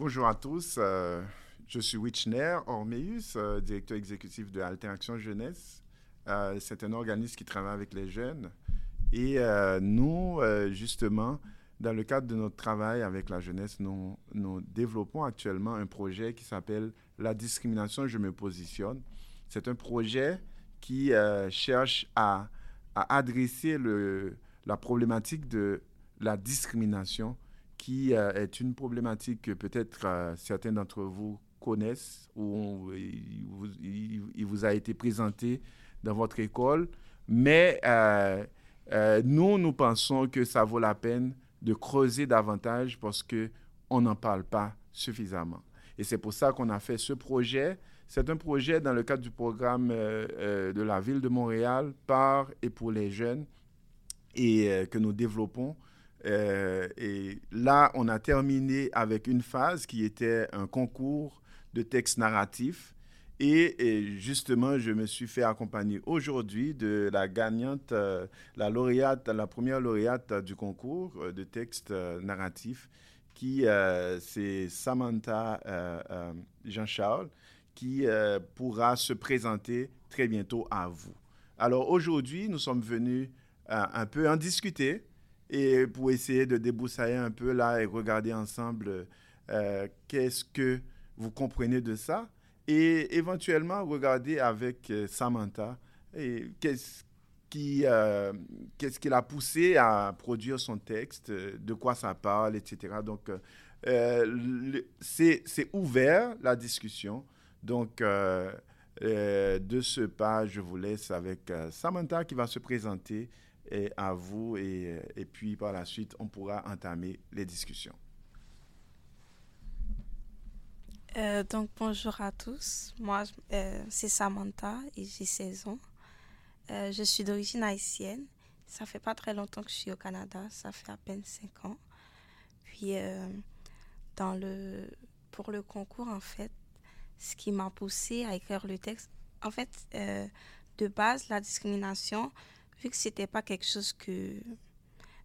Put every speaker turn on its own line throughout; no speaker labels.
Bonjour à tous. Euh, je suis Wichner Ormeus, euh, directeur exécutif de Alteraction Jeunesse. Euh, c'est un organisme qui travaille avec les jeunes. Et nous, justement, dans le cadre de notre travail avec la jeunesse, nous, développons actuellement un projet qui s'appelle La discrimination, je me positionne. C'est un projet qui cherche à, adresser la problématique de la discrimination qui euh, est une problématique que peut-être euh, certains d'entre vous connaissent ou il, vous, a été présenté dans votre école. Mais euh, nous, nous pensons que ça vaut la peine de creuser davantage parce qu'on n'en parle pas suffisamment. Et c'est pour ça qu'on a fait ce projet. C'est un projet dans le cadre du programme de la ville de Montréal par et pour les jeunes et que nous développons euh, et là, on a terminé avec une phase qui était un concours de texte narratif. Et, justement, je me suis fait accompagner aujourd'hui de la gagnante, euh, la lauréate, la première lauréate du concours euh, de texte narratif, qui c'est Samantha Jean-Charles, qui pourra se présenter très bientôt à vous. Alors aujourd'hui, nous sommes venus un peu en discuter et pour essayer de débroussailler un peu là et regarder ensemble euh, qu'est-ce que vous comprenez de ça? Et éventuellement regarder avec euh, Samantha qu'est-ce qui, euh, qu'est-ce qui l'a poussé à produire son texte, de quoi ça parle, etc. Donc, c'est, c'est ouvert la discussion. Donc, de ce pas, je vous laisse avec Samantha qui va se présenter et à vous et, et, puis par la suite, on pourra entamer les discussions.
Euh, donc bonjour à tous, moi euh, c'est Samantha et j'ai 16 ans. Euh, je suis d'origine haïtienne. Ça fait pas très longtemps que je suis au Canada, ça fait à peine 5 ans. Puis dans le, pour le concours en fait, ce qui m'a poussé à écrire le texte, en fait de base la discrimination, vu que c'était pas quelque chose que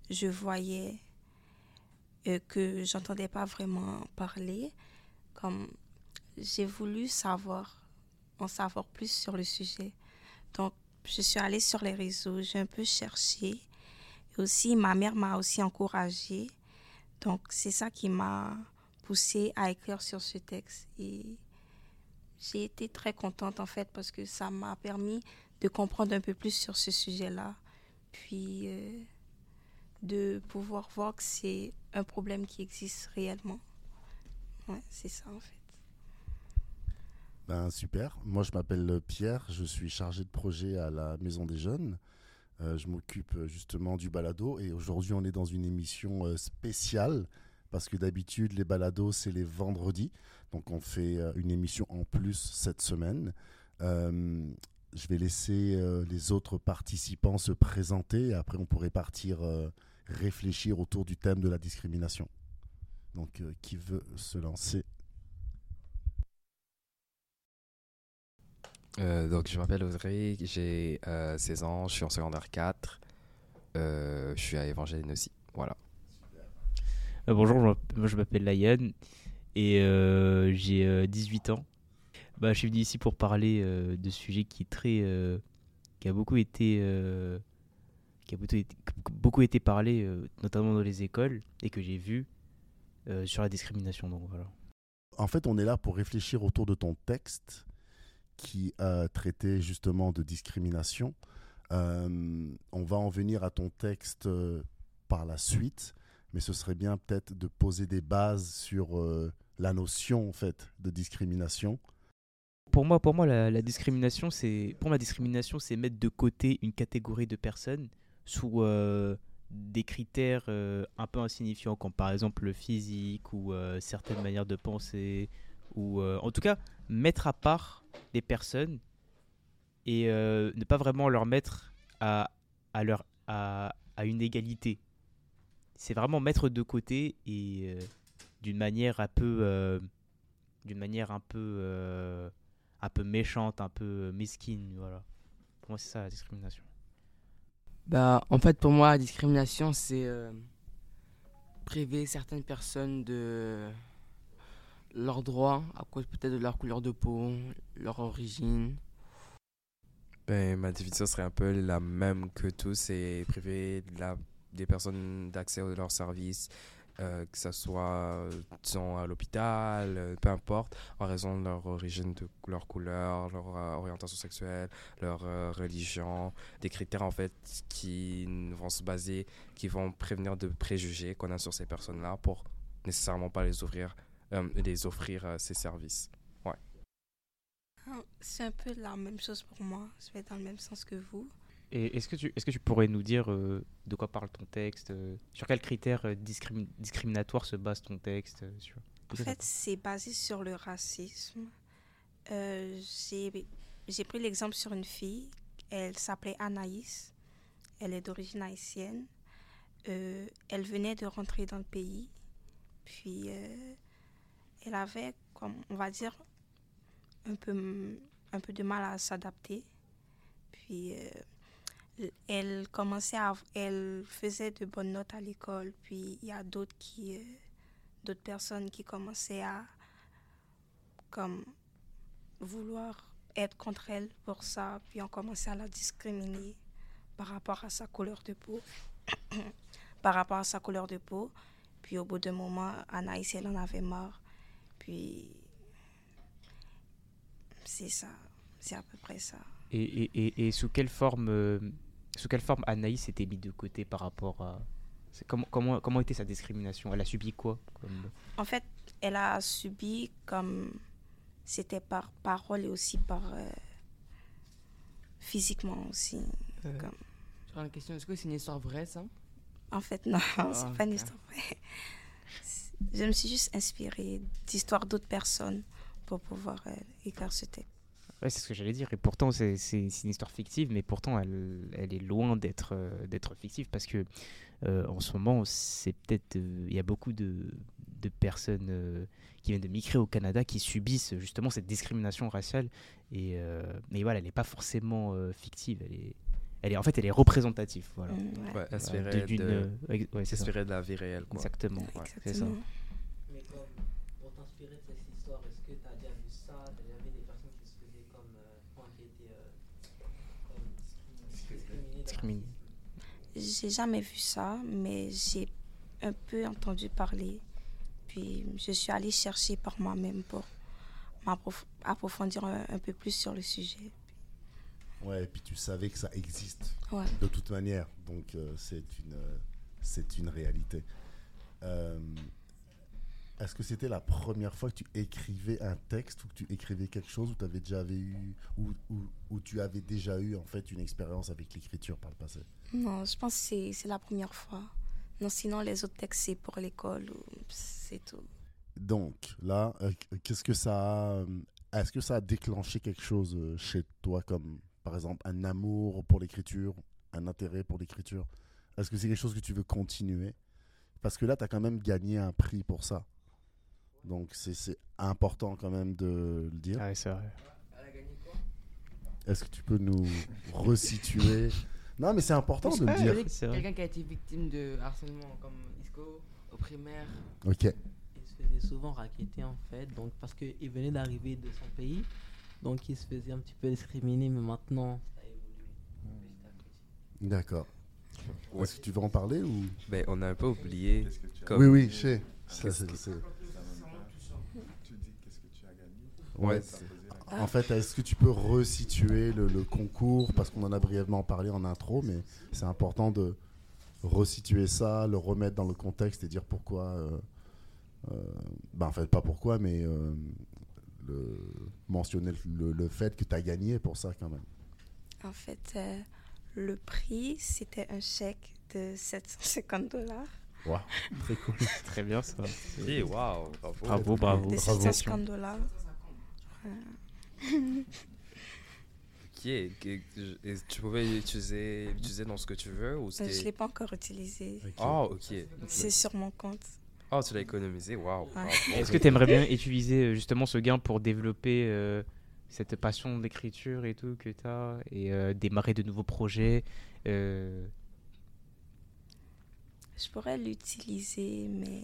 je voyais, euh, que j'entendais pas vraiment parler, comme j'ai voulu savoir, en savoir plus sur le sujet. Donc, je suis allée sur les réseaux, j'ai un peu cherché. Et aussi, ma mère m'a aussi encouragée. Donc, c'est ça qui m'a poussée à écrire sur ce texte. Et j'ai été très contente, en fait, parce que ça m'a permis de comprendre un peu plus sur ce sujet-là, puis euh, de pouvoir voir que c'est un problème qui existe réellement. Ouais, c'est ça en fait.
Ben, super. Moi, je m'appelle Pierre. Je suis chargé de projet à la Maison des Jeunes. Euh, je m'occupe justement du balado. Et aujourd'hui, on est dans une émission euh, spéciale parce que d'habitude, les balados, c'est les vendredis. Donc, on fait une émission en plus cette semaine. Je vais laisser euh, les autres participants se présenter et après on pourrait partir euh, réfléchir autour du thème de la discrimination. Donc euh, qui veut se lancer?
Donc je m'appelle Audrey, j'ai 16 ans, je suis en secondaire 4, je suis à Évangéline aussi. Voilà.
bonjour, je m'appelle Layan et j'ai 18 ans. Bah, je suis venu ici pour parler euh, de sujets qui très, euh, qui a beaucoup été, euh, qui a beaucoup été, beaucoup été parlé, notamment dans les écoles, et que j'ai vu sur la discrimination. Donc voilà.
En fait, on est là pour réfléchir autour de ton texte qui a traité justement de discrimination. on va en venir à ton texte par la suite, mais ce serait bien peut-être de poser des bases sur la notion en fait de discrimination
pour moi, pour moi, la, discrimination, c'est pour la discrimination, c'est mettre de côté une catégorie de personnes sous euh, des critères euh, un peu insignifiants, comme par exemple le physique ou euh, certaines manières de penser, ou en tout cas mettre à part les personnes et ne pas vraiment leur mettre à, à, leur, à, à une égalité. C'est vraiment mettre de côté et d'une manière un peu, d'une manière un peu un peu méchante, un peu mesquine. Voilà. Pour moi, c'est ça la discrimination.
Bah, en fait, pour moi, la discrimination, c'est euh, priver certaines personnes de, leurs droits à cause peut-être de leur couleur de peau, leur origine.
Ben, ma définition serait un peu la même que tous, c'est priver la, des personnes d'accès à leurs services, euh, que ce soit disons, à l'hôpital, euh, peu importe, en raison de leur origine, de leur couleur, leur euh, orientation sexuelle, leur euh, religion, des critères en fait qui vont se baser, qui vont prévenir de préjugés qu'on a sur ces personnes-là pour nécessairement pas les ouvrir, euh, les offrir euh, ces services.
Ah, C'est un peu la même chose pour moi. Je vais dans le même sens que vous.
Et est-ce que, tu, est-ce que tu pourrais nous dire euh, de quoi parle ton texte euh, Sur quels critères euh, discrimi- discriminatoires se base ton texte sur...
En fait, c'est basé sur le racisme. J'ai j'ai pris l'exemple sur une fille. Elle s'appelait Anaïs. Elle est d'origine haïtienne. Euh, elle venait de rentrer dans le pays. Puis, euh, elle avait, comme on va dire, un peu, un peu de mal à s'adapter. Puis, euh, elle commençait à. Elle faisait de bonnes notes à l'école. Puis, il y a d'autres qui. euh, d'autres personnes qui commençaient à comme vouloir être contre elle pour ça, puis on commençait à la discriminer par rapport à sa couleur de peau. par rapport à sa couleur de peau. Puis au bout d'un moment, Anaïs, elle en avait marre. Puis c'est ça, c'est à peu près ça.
Et, et, et, sous quelle forme euh, sous quelle forme Anaïs était mise de côté par rapport à c'est comment comment comment était sa discrimination? Elle a subi quoi comme-
En fait, elle a subi comme c'était par parole et aussi par euh, physiquement aussi.
Euh,
Comme-
Sur la question, est-ce que c'est une histoire vraie ça?
En fait, non, c'est pas une histoire vraie. Je me suis juste inspirée d'histoires d'autres personnes pour pouvoir euh, écrire ce texte.
Ouais, c'est ce que j'allais dire. Et pourtant, c'est une histoire fictive, mais pourtant, elle, elle est loin d'être euh, d'être fictive parce que euh, en ce moment, c'est peut-être euh, il y a beaucoup de, de personnes euh, qui viennent de migrer au Canada qui subissent justement cette discrimination raciale. Et euh, mais voilà, elle n'est pas forcément euh, fictive. Elle est, elle est en fait, elle est représentative. Voilà.
Ouais.
Ouais,
Voilà,
inspiré
d'une-
de,
euh, ouais,
de la vie réelle, quoi.
Exactement.
Ouais,
ouais, c'est ça.
exactement.
Mais comme pour t'inspirer de cette histoire, est-ce que tu as déjà vu ça Tu as déjà vu des personnes qui se faisaient comme. Euh, enfin, qui étaient. Euh, comme discriminées.
J'ai jamais vu ça, mais j'ai un peu entendu parler. Puis je suis allée chercher par moi-même pour m'approf- approfondir un, un peu plus sur le sujet.
Ouais, et puis tu savais que ça existe
Ouais.
de toute manière. Donc euh, c'est une, euh, c'est une réalité. Euh, Est-ce que c'était la première fois que tu écrivais un texte ou que tu écrivais quelque chose où, avais déjà eu, ou ou- tu avais déjà eu en fait une expérience avec l'écriture par le passé?
Non, je pense que c'est- la première fois. Non, sinon les autres textes, c'est pour l'école ou c'est tout.
Donc là, euh, qu'est-ce que ça a, euh, est-ce que ça a déclenché quelque chose euh, chez toi comme par exemple un amour pour l'écriture, un intérêt pour l'écriture? Est-ce que c'est quelque chose que tu veux continuer? Parce que là, tu as quand même gagné un prix pour ça. Donc c'est c'est important quand même de le dire.
Ah c'est vrai.
Elle a gagné quoi?
Est-ce que tu peux nous resituer? Non, mais c'est important de le dire.
Quelqu'un qui a été victime de harcèlement comme Isco au primaire.
Ok.
Il se faisait souvent raqueter en fait, donc parce qu'il venait d'arriver de son pays, donc il se faisait un petit peu discriminer, mais maintenant.
D'accord.
Ouais.
Est-ce que tu veux en parler ou?
Ben, on a un peu oublié. Comme-
Oui, oui, je sais. Ça,
Qu'est-ce
c'est-
que-
c'est-
Tu dis qu'est-ce que tu as gagné
Ouais. En fait, est-ce que tu peux resituer le, le concours Parce qu'on en a brièvement parlé en intro, mais c'est important de resituer ça, le remettre dans le contexte et dire pourquoi. euh, euh, ben, en fait, pas pourquoi, mais euh, le, mentionner le, le fait que tu as gagné pour ça quand même.
En fait, euh, le prix, c'était un chèque de 750 dollars.
Waouh, très cool.
Très bien ça.
Eh, waouh, bravo.
Bravo, bravo.
De
Bravo.
750 dollars.
Ok, que- et tu pouvais l'utiliser l'utiliser dans ce que tu veux ou
Euh, Je ne l'ai pas encore utilisé.
Oh, ok.
C'est sur mon compte.
Oh, tu l'as économisé, waouh. bravo.
Est-ce que tu aimerais bien utiliser euh, justement ce gain pour développer euh, cette passion d'écriture et tout que tu as et euh, démarrer de nouveaux projets euh,
Je pourrais l'utiliser, mais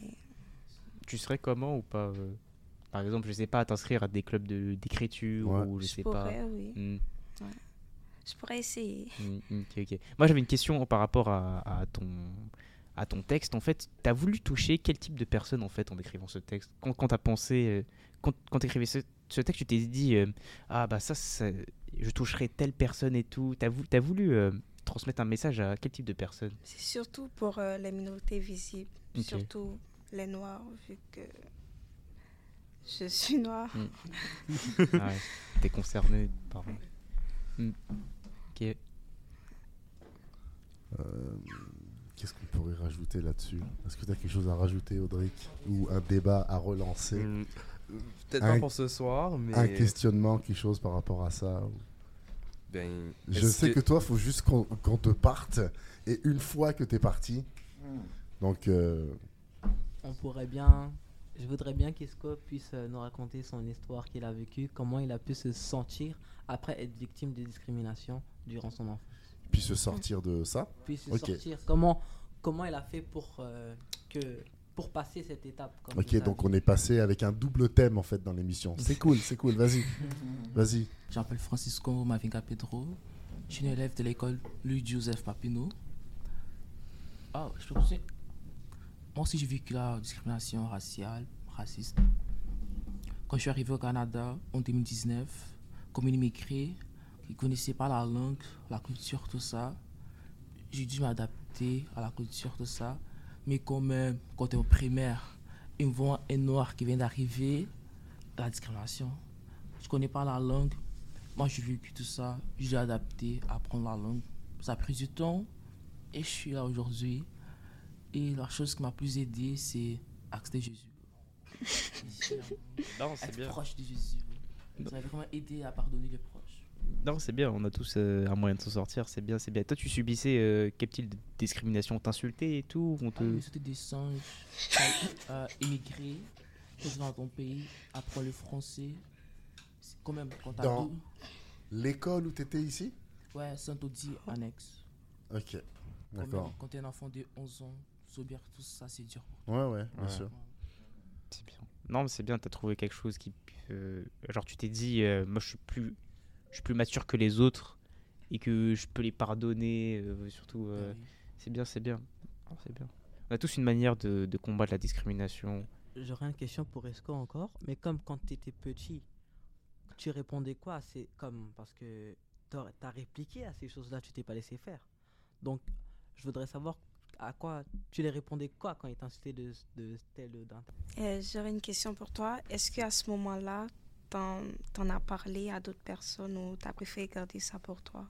Tu serais comment ou pas euh? Par exemple, je sais pas, t'inscrire à des clubs de- d'écriture
Ouais.
ou je,
Je
sais pas.
pourrais, oui.
Hmm,
Je pourrais essayer.
hmm, ok, ok. Moi, j'avais une question par rapport à, à ton à ton texte. En fait, t'as voulu toucher quel type de personne en fait en écrivant ce texte? Quand, quand t'as pensé, euh, quand, quand t'écrivais ce, ce texte, tu t'es dit euh, ah bah ça, ça- je toucherai telle personne et tout. T'as voulu, t'as voulu euh, transmettre un message à quel type de personne?
C'est surtout pour euh, les minorités visibles, surtout les noirs, vu que je suis noire.
Ah ouais, T'es concerné par. Hmm. Ok.
Euh, Qu'est-ce qu'on pourrait rajouter là-dessus? Est-ce que tu as quelque chose à rajouter, Audric? Ou un débat à relancer?
Hmm, Peut-être
Un-
pas pour ce soir, mais.
Un questionnement, quelque chose par rapport à ça? Ou-
Ben,
Je sais que, toi, il faut juste qu'on te parte. Et une fois que tu es parti, donc euh,
On pourrait bien. Je voudrais bien qu'Esco puisse euh, nous raconter son histoire qu'il a vécue, comment il a pu se sentir après être victime de discrimination durant son enfance.
puis se sortir de ça.
Puis se sortir. Comment, comment il a fait pour, euh, que, pour passer cette étape comme
Ok, donc on est passé avec un double thème en fait dans l'émission. C'est cool, c'est cool, vas-y. Vas-y.
Je m'appelle Francisco Mavinga Pedro. Je suis élève de l'école Louis Joseph Papineau. Ah, je peux continuer Moi aussi, j'ai vécu la discrimination raciale, raciste. Quand je suis arrivé au Canada en 2019, comme une immigrée qui ne connaissait pas la langue, la culture, tout ça, j'ai dû m'adapter à la culture, tout ça. Mais euh, quand tu es au primaire, ils me voient un noir qui vient d'arriver, la discrimination. Je connais pas la langue. Moi, j'ai vécu tout ça. J'ai adapté à apprendre la langue. Ça a pris du temps et je suis là aujourd'hui. Et la chose qui m'a plus aidé, c'est accepter Jésus.
Non, c'est
Être
bien.
proche de Jésus. Ça m'a vraiment aidé à pardonner les proches.
Non, c'est bien. On a tous euh, un moyen de s'en sortir. C'est bien, c'est bien. Toi, tu subissais euh, quel type de discrimination? On t'insultait et tout On te...
Ah des singes euh, revenant dans ton pays, apprends le français. C'est quand même quand t'as
Dans-
deux-
L'école où tu étais ici?
Ouais, Saint-Audi, annexe.
Ok,
Quand même,
d'accord.
Quand t'es un enfant de 11 ans, tout ça, c'est dur.
Ouais, ouais, bien
Ouais.
sûr.
C'est bien. Non, mais c'est bien. T'as trouvé quelque chose qui, euh, genre, tu t'es dit, euh, moi, je suis plus, je suis plus mature que les autres et que je peux les pardonner. euh, surtout,
oui.
c'est bien, c'est bien. C'est bien. On a tous une manière de, de combattre la discrimination.
J'aurais une question pour Esco encore, mais comme quand tu étais petit, tu répondais quoi? À ces- comme parce que tu as répliqué à ces choses-là, tu t'es pas laissé faire. Donc, je voudrais savoir à quoi tu les répondais quoi quand ils t'insultaient de, de tel ou d'un.
Euh, J'aurais une question pour toi. Est-ce qu'à ce moment-là, t'en en as parlé à d'autres personnes ou t'as préféré garder ça pour toi?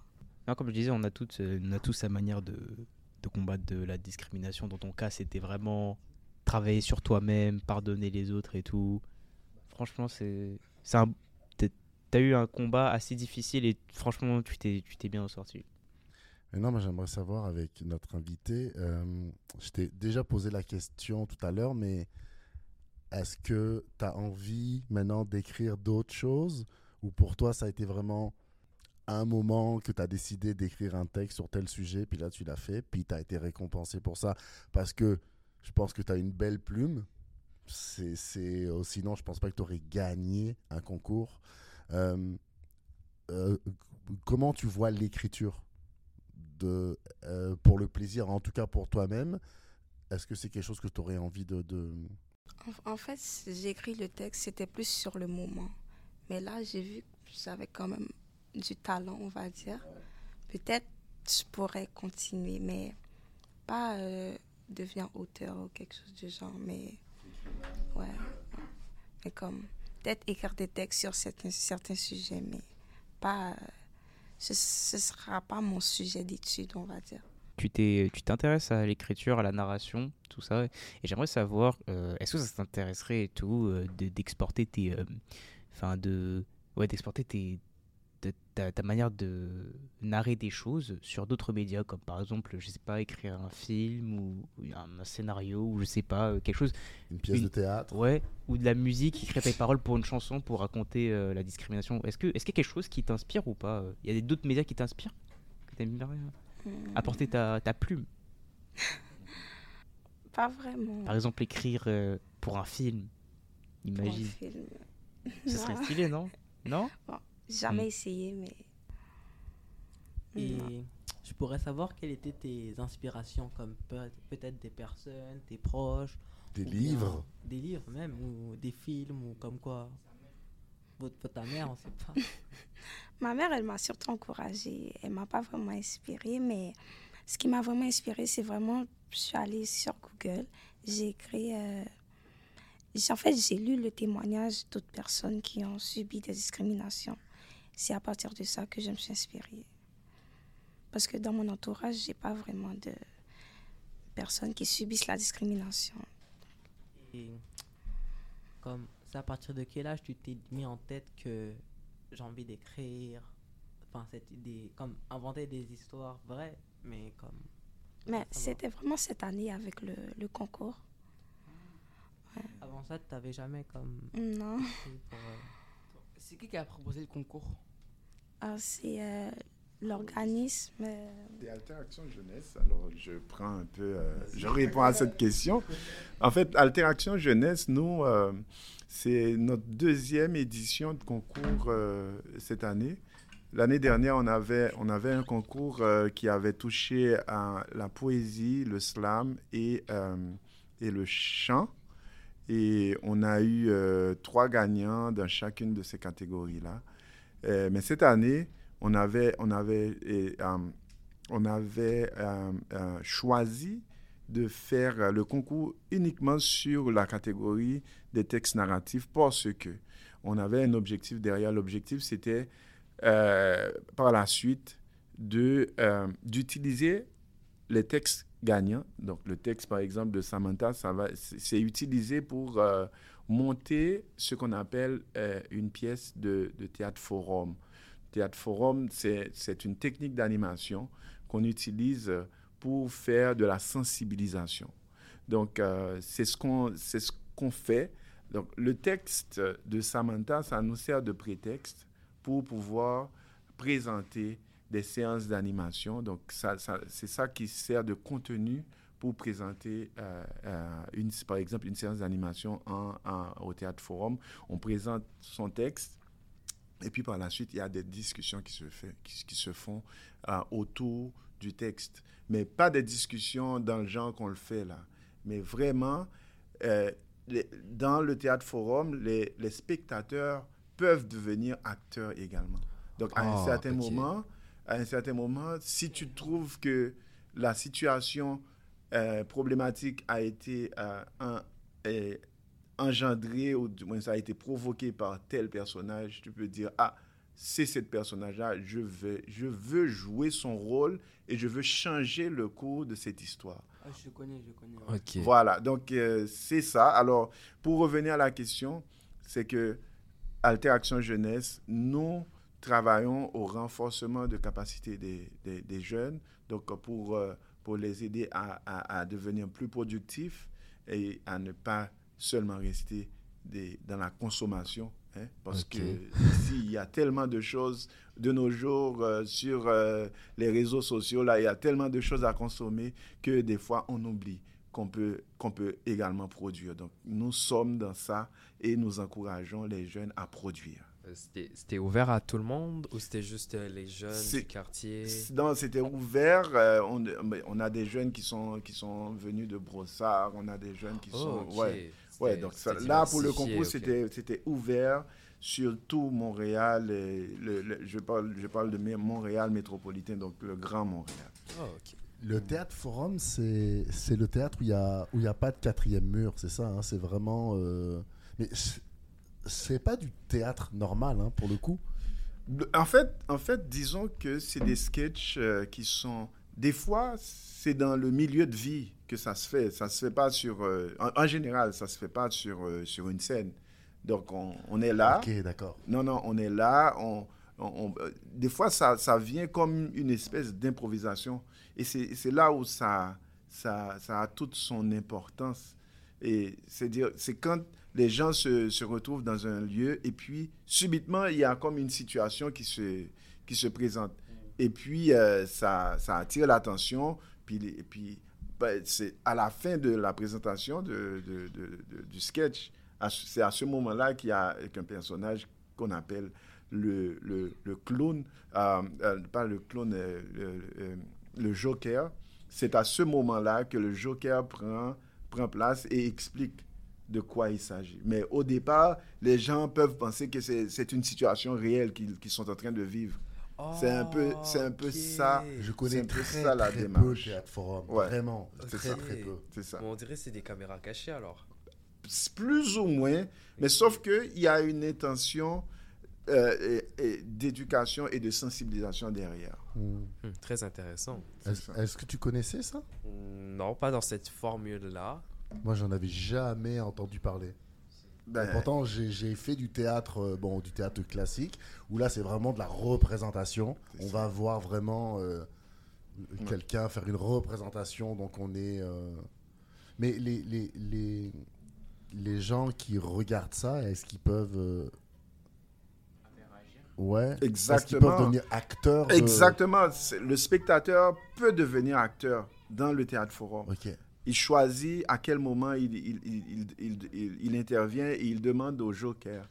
Non, comme je disais, on a toutes, euh, on a tous sa manière de, de combattre de la discrimination. Dans ton cas, c'était vraiment travailler sur toi-même, pardonner les autres et tout. Franchement, c'est, c'est un, t'as eu un combat assez difficile et franchement, tu t'es, tu t'es bien sorti.
Mais non, moi j'aimerais savoir avec notre invité, euh, je t'ai déjà posé la question tout à l'heure, mais est-ce que tu as envie maintenant d'écrire d'autres choses? Ou pour toi ça a été vraiment un moment que tu as décidé d'écrire un texte sur tel sujet, puis là tu l'as fait, puis tu as été récompensé pour ça? Parce que je pense que tu as une belle plume. C'est, euh, sinon, je pense pas que tu aurais gagné un concours. Euh, euh, comment tu vois l'écriture? Euh, pour le plaisir, en tout cas pour toi-même Est-ce que c'est quelque chose que tu aurais envie de.
En, en fait, j'ai écrit le texte, c'était plus sur le moment. Mais là, j'ai vu que j'avais quand même du talent, on va dire. Peut-être je pourrais continuer, mais pas euh, devenir auteur ou quelque chose du genre. Mais ouais. Mais comme peut-être écrire des textes sur certains, certains sujets, mais pas. euh, ce ne sera pas mon sujet d'étude, on va dire.
Tu t'intéresses à l'écriture, à la narration, tout ça. Et j'aimerais savoir, euh, est-ce que ça t'intéresserait et tout euh, de- d'exporter tes, euh, enfin de, ouais, d'exporter tes, de- ta, ta manière de narrer des choses sur d'autres médias, comme par exemple, je sais pas, écrire un film ou, ou un, un scénario ou je sais pas, euh, quelque chose,
Une pièce
Une-
de théâtre
ouais, ou de la musique, écrire tes paroles pour une chanson pour raconter euh, la discrimination. Est-ce que, est-ce qu'il y a quelque chose qui t'inspire ou pas Il y a des- d'autres médias qui t'inspirent que t'aimes bien euh, apporter ta, ta plume?
Pas vraiment.
Par exemple, écrire euh, pour un film.
pour un
Imagine.
film.
Ce serait stylé, non? Non?
Jamais
Mm.
essayé, mais.
Et
Non.
je pourrais savoir quelles étaient tes inspirations, comme peut- peut-être des personnes, tes proches.
Des livres.
Des livres même, ou des films, ou comme quoi. Votre, ta mère, on sait pas.
Ma mère, elle m'a surtout encouragée. Elle m'a pas vraiment inspirée, mais ce qui m'a vraiment inspirée, c'est vraiment, je suis allée sur Google, j'ai écrit, euh, j'ai- en fait, j'ai lu le témoignage d'autres personnes qui ont subi des discriminations. C'est à partir de ça que je me suis inspirée. Parce que dans mon entourage, j'ai pas vraiment de personnes qui subissent la discrimination.
Et comme, c'est à partir de quel âge tu t'es mis en tête que j'ai envie d'écrire, enfin cette idée, comme inventer des histoires vraies, mais comme.
Mais c'était vraiment cette année avec le, le concours.
Avant ça, tu n'avais jamais comme.
Non.
pour, euh,
C'est qui qui a proposé le concours?
C'est euh, l'organisme. euh,
Des Alter Action Jeunesse, alors je prends un peu, euh, je réponds à cette question. En fait, Alter Action Jeunesse, nous, euh, c'est notre deuxième édition de concours euh, cette année. L'année dernière, on avait, on avait un concours qui avait touché à la poésie, le slam et, et le chant. Et on a eu trois gagnants dans chacune de ces catégories-là. Euh, mais cette année, on avait, on avait, euh, on avait euh, choisi de faire le concours uniquement sur la catégorie des textes narratifs parce que on avait un objectif derrière. L'objectif, c'était par la suite d'utiliser les textes gagnants. Donc, le texte, par exemple, de Samantha, c'est utilisé pour monter ce qu'on appelle euh, une pièce de, théâtre forum. Théâtre forum, c'est une technique d'animation qu'on utilise pour faire de la sensibilisation. Donc, euh, c'est ce qu'on ce fait. Donc, le texte de Samantha, ça nous sert de prétexte pour pouvoir présenter des séances d'animation. Donc, ça, ça- c'est ça qui sert de contenu pour présenter, euh, euh, une, par exemple, une séance d'animation en, en- au Théâtre Forum. On présente son texte et puis par la suite, il y a des discussions qui se, fait, qui, qui se font euh, autour du texte. Mais pas des discussions dans le genre qu'on le fait là. Mais vraiment, les- dans le théâtre forum, les, les spectateurs peuvent devenir acteurs également. Donc à un
Ah,
certain
ok.
moment, à un certain moment, si tu trouves que la situation euh, problématique a été euh, un- est engendrée ou du moins ça a été provoqué par tel personnage, tu peux dire ah c'est cette personnage-là, je veux, je veux jouer son rôle et je veux changer le cours de cette histoire.
Ah, Je connais, je connais. ouais.
Ok.
Voilà, donc euh, c'est ça. Alors, pour revenir à la question, c'est que Alter Action Jeunesse, nous travaillons au renforcement de capacité des, des- des jeunes, donc euh, pour, euh, pour les aider à, à- à devenir plus productifs et à ne pas seulement rester des- dans la consommation. hein, parce
Ok.
que ici, il y a tellement de choses de nos jours euh, sur euh, les réseaux sociaux, là, il y a tellement de choses à consommer que des fois, on oublie qu'on peut, qu'on peut également produire. Donc, nous sommes dans ça et nous encourageons les jeunes à produire.
Euh, C'était ouvert à tout le monde ou c'était juste euh, les jeunes du quartier?
Non, c'était ouvert. euh, on, a des jeunes qui sont, qui sont venus de Brossard, on a des jeunes qui sont...
Oh, ok.
ouais, ouais,
C'était-
donc ça- là, pour le concours,
ok.
c'était c'était ouvert sur tout Montréal. et le- le- je, parle, je parle de Montréal métropolitain, donc le Grand Montréal.
Oh.
Le théâtre forum, c'est c'est le théâtre où il n'y a, où il y a pas de quatrième mur, c'est ça hein, C'est vraiment. euh, Mais c'est- pas du théâtre normal, hein, pour le coup.
En fait, en fait, disons que c'est des sketchs euh, qui sont... Des fois, c'est dans le milieu de vie que ça se fait. Ça se fait pas sur... euh, en, en général, ça se fait pas sur, euh, sur une scène. Donc, on, on est là.
Ok, d'accord.
Non, non, on est là. On, on- des fois, ça, ça vient comme une espèce d'improvisation. Et c'est c'est là où ça, ça, ça a toute son importance. Et c'est dire, c'est quand les gens se, se retrouvent dans un lieu et puis subitement, il y a comme une situation qui se, qui se présente. Et puis, euh, ça, ça attire l'attention. Puis, et puis ben, c'est à la fin de la présentation de, de- du sketch, c'est à ce moment-là qu'il y a qu'un personnage qu'on appelle le, le, le clown, euh, euh, pas le clown, le, le joker. C'est à ce moment-là que le joker prend, prend place et explique de quoi il s'agit. Mais au départ, les gens peuvent penser que c'est une situation réelle qu'ils sont en train de vivre. C'est un peu- c'est un peu ça.
Je
C'est
connais
un peu
très,
ça, la
très peu
démarche.
Théâtre Forum.
Ouais.
Vraiment.
C'est
Très,
ça.
très peu.
C'est ça.
Bon, on dirait que c'est des caméras cachées alors.
Plus ou moins, mais sauf qu'il y a une intention euh, d'éducation et de sensibilisation derrière.
Hmm.
Hmm, très intéressant.
Est-ce que tu connaissais ça?
Hmm, Non, pas dans cette formule-là.
Moi, j'en avais jamais entendu parler.
Ben,
Et pourtant, j'ai fait du théâtre, euh, bon, du théâtre classique, où là, c'est vraiment de la représentation. On va voir vraiment euh, quelqu'un faire une représentation, donc on est. euh, Mais les, les, les, les gens qui regardent ça, est-ce qu'ils peuvent. euh, Ouais.
Exactement.
peuvent devenir acteurs de-
Exactement. Le spectateur peut devenir acteur dans le théâtre forum.
Ok.
Il choisit à quel moment il, intervient et il demande au joker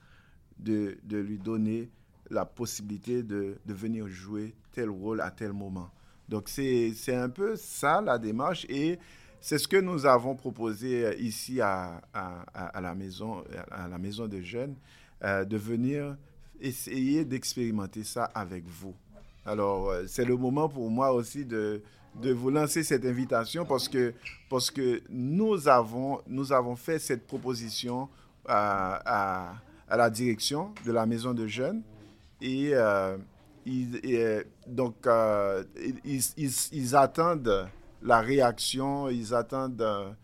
de, lui donner la possibilité de, venir jouer tel rôle à tel moment. Donc c'est un peu ça la démarche et c'est ce que nous avons proposé euh, ici à la, maison, à la maison de jeunes, euh, de venir essayer d'expérimenter ça avec vous. Alors, euh, c'est le moment pour moi aussi de, de vous lancer cette invitation parce que, parce que nous, avons, nous avons fait cette proposition à, à, la direction de la maison de jeunes. Et, euh, euh, donc, euh, ils, attendent la réaction, ils attendent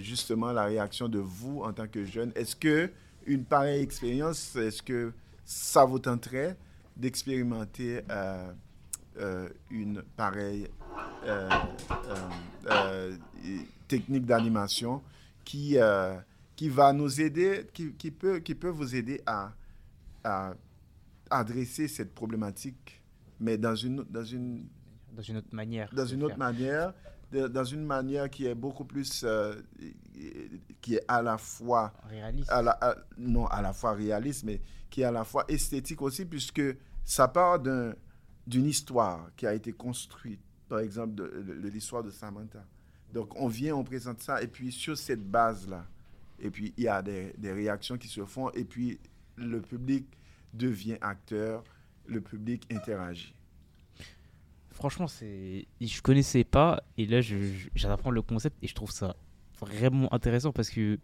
justement la réaction de vous en tant que jeunes. Est-ce que une pareille expérience, est-ce que ça vous tenterait d'expérimenter euh, une pareille euh, euh, technique d'animation qui, qui va nous aider, qui, qui, peut, qui peut vous aider à, à adresser cette problématique, mais dans une, dans une,
Dans une autre manière.
dans une autre manière, de- dans une manière qui est beaucoup plus, euh, qui est à la fois
Réaliste.
à la, à- non à la fois réaliste, mais qui est à la fois esthétique aussi, puisque ça part d'un- d'une histoire qui a été construite, par exemple, de, l'histoire de Samantha. Donc, on vient, on présente ça, et puis sur cette base-là, et puis il y a des, réactions qui se font, et puis le public devient acteur, le public interagit.
Franchement, c'est, je connaissais pas et là, j'apprends le concept et je trouve ça vraiment intéressant parce que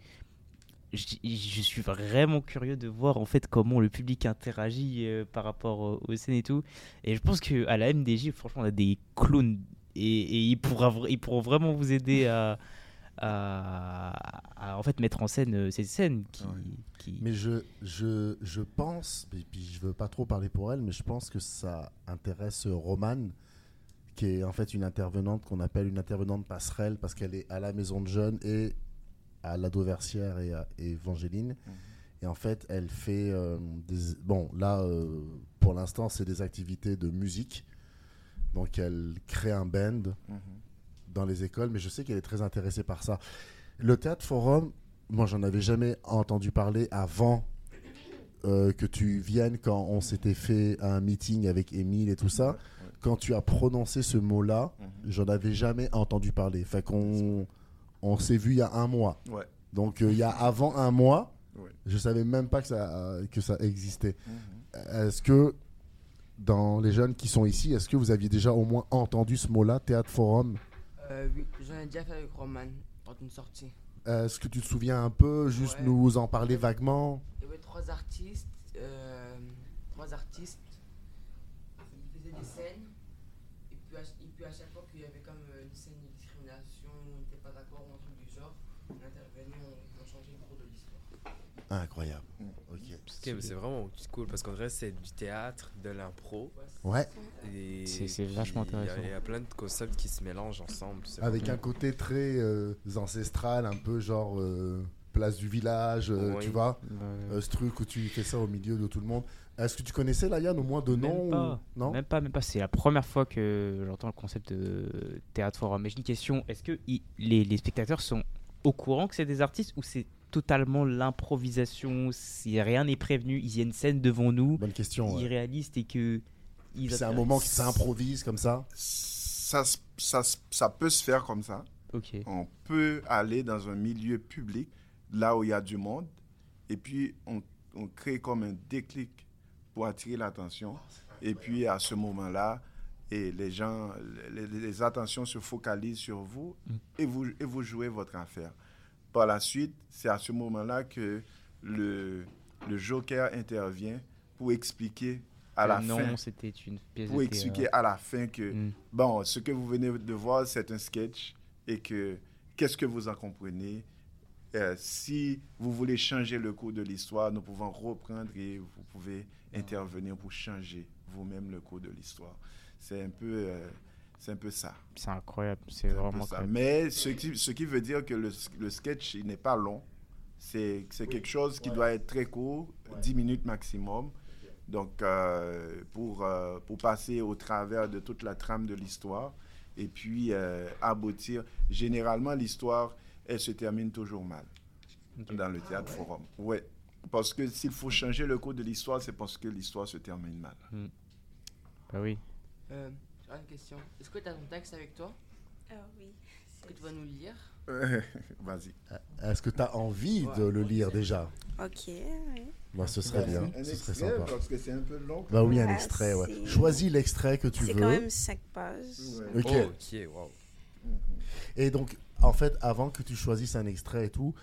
je, je suis vraiment curieux de voir en fait comment le public interagit euh, par rapport au- aux scènes et tout. Et je pense que à la MDJ, franchement, on a des clowns et, et ils, pourra, vra- ils pourront vraiment vous aider à, à, à, en fait mettre en scène euh, ces scènes qui,
Ouais.
qui...
Mais je, je, je pense, et puis je veux pas trop parler pour elle, mais je pense que ça intéresse Romane, qui est en fait une intervenante qu'on appelle une intervenante passerelle parce qu'elle est à la maison de jeunes et à l'ado Versière et à Évangéline. Et en fait, elle fait euh, des. Bon, là, euh, pour l'instant, c'est des activités de musique. Donc, elle crée un band dans les écoles, mais je sais qu'elle est très intéressée par ça. Le théâtre forum, moi, j'en avais jamais entendu parler avant euh, que tu viennes quand on s'était fait un meeting avec Émile et tout ça. Quand tu as prononcé ce mot-là,
Mhm.
j'en avais jamais entendu parler. Fait qu'on on s'est vu il y a un mois.
Ouais.
Donc, euh, il y a avant un mois,
Ouais.
je savais même pas que ça, euh, que ça existait.
Mhm.
Est-ce que dans les jeunes qui sont ici, est-ce que vous aviez déjà au moins entendu ce mot-là, théâtre forum?
Euh, oui, j'en ai déjà fait avec Roman lors d'une sortie.
Est-ce que tu te souviens un peu, juste
Ouais.
nous en parler vaguement?
Il y avait trois artistes, euh, trois artistes. Ils faisaient des scènes. Et puis, à, et puis à chaque fois qu'il y avait comme euh, une scène de discrimination, on n'était pas d'accord ou un truc du genre, on intervenait, on, on changeait le cours de l'histoire.
Incroyable. Ok.
Ok, mais c'est vraiment cool parce qu'en vrai, c'est du théâtre, de l'impro.
Ouais,
et
C'est- vachement intéressant.
Il y, a plein de concepts qui se mélangent ensemble. c'est
avec un côté très euh, ancestral, un peu genre euh, place du village, euh,
Oui.
tu vois Ce truc où tu fais ça au milieu de tout le monde. Est-ce que tu connaissais la Yann au moins de nom
Même pas.
ou- Non
Même pas, même pas. C'est la première fois que j'entends le concept de théâtre forum. Mais j'ai une question. Est-ce que les, les spectateurs sont au courant que c'est des artistes ou c'est totalement l'improvisation, si rien n'est prévenu, il y a une scène devant nous,
Bonne question. ouais.
irréaliste et que
C'est un moment qui s'improvise comme ça.
Ça, ça, ça peut se faire comme ça.
Ok.
On peut aller dans un milieu public, là où il y a du monde, et puis on, on crée comme un déclic pour attirer l'attention. Et puis à ce moment-là, et les gens, les, les attentions se focalisent sur vous et, vous et vous jouez votre affaire. Par la suite, c'est à ce moment-là que le, le joker intervient pour expliquer à la
non,
fin,
c'était une pièce
pour expliquer à la fin que
Mm.
Bon, ce que vous venez de voir, c'est un sketch et que qu'est-ce que vous en comprenez? Euh, Si vous voulez changer le cours de l'histoire, nous pouvons reprendre et vous pouvez intervenir pour changer vous-même le cours de l'histoire. C'est un peu, euh, c'est un peu ça.
C'est incroyable, c'est vraiment
ça.
incroyable.
Mais ce qui, ce qui veut dire que le, le sketch, il n'est pas long. C'est c'est quelque chose qui doit être très court, 10 minutes maximum. Donc, euh, pour, euh, pour passer au travers de toute la trame de l'histoire et puis euh, aboutir. Généralement, l'histoire, elle se termine toujours mal dans le théâtre forum. Ouais. Parce que s'il faut changer le cours de l'histoire, c'est parce que l'histoire se termine mal.
Bah oui.
Euh, J'ai une question. Est-ce que tu as ton texte avec toi?
Ah oui.
Est-ce que tu vas nous le lire?
Vas-y.
Est-ce que tu as envie de le lire déjà?
Ok, oui.
Bah, Ce serait bien,
Un
ce serait sympa.
parce que c'est un peu long.
Bah oui, un extrait, ouais.
c'est-
Choisis l'extrait que tu
C'est
veux.
quand même 5 pages.
Ouais.
Ok.
Oh, ok, wow.
Et donc, en fait, avant que tu choisisses un extrait et tout,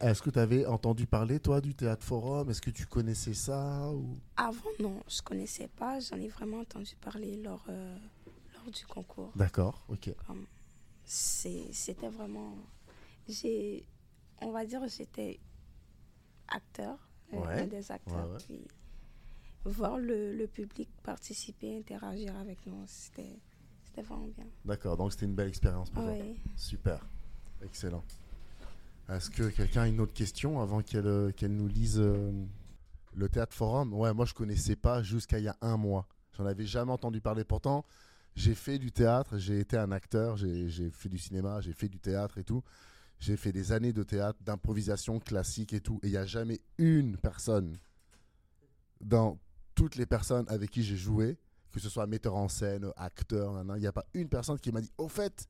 est-ce que tu avais entendu parler, toi, du Théâtre Forum? Est-ce que tu connaissais ça ou...
Avant, non, je connaissais pas. J'en ai vraiment entendu parler lors, euh, du concours.
D'accord, ok.
C'était vraiment. On va dire, j'étais acteur, euh,
Ouais,
un des acteurs.
ouais, ouais.
Puis voir le, le public participer, interagir avec nous, c'était, vraiment bien.
D'accord, donc c'était une belle expérience pour.
Oui.
Super, excellent. Est-ce que quelqu'un a une autre question avant qu'elle euh, nous lise euh, le Théâtre Forum? Ouais, moi je connaissais pas jusqu'à il y a un mois. J'en avais jamais entendu parler. Pourtant, j'ai fait du théâtre, j'ai été un acteur, j'ai fait du cinéma, j'ai fait du théâtre et tout. J'ai fait des années de théâtre, d'improvisation classique et tout. Et il n'y a jamais une personne dans toutes les personnes avec qui j'ai joué, que ce soit metteur en scène, acteur, il n'y a pas une personne qui m'a dit au fait,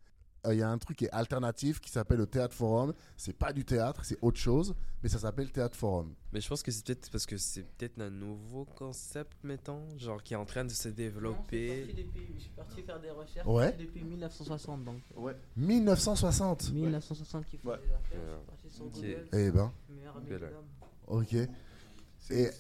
il y a un truc qui est alternatif qui s'appelle le théâtre forum. C'est pas du théâtre, c'est autre chose, mais ça s'appelle théâtre forum.
Mais je pense que c'est peut-être parce que c'est peut-être un nouveau concept, mettons, genre qui est en train de se
Non,
développer.
depuis- Je suis parti faire des recherches
Ouais.
depuis 1960. Donc,
Ouais.
1960.
1960 qui fait
Ouais.
des affaires. Je
Ouais.
suis parti sur
Ok.
Google.
Eh ben,
Meilleur
Ok.
Et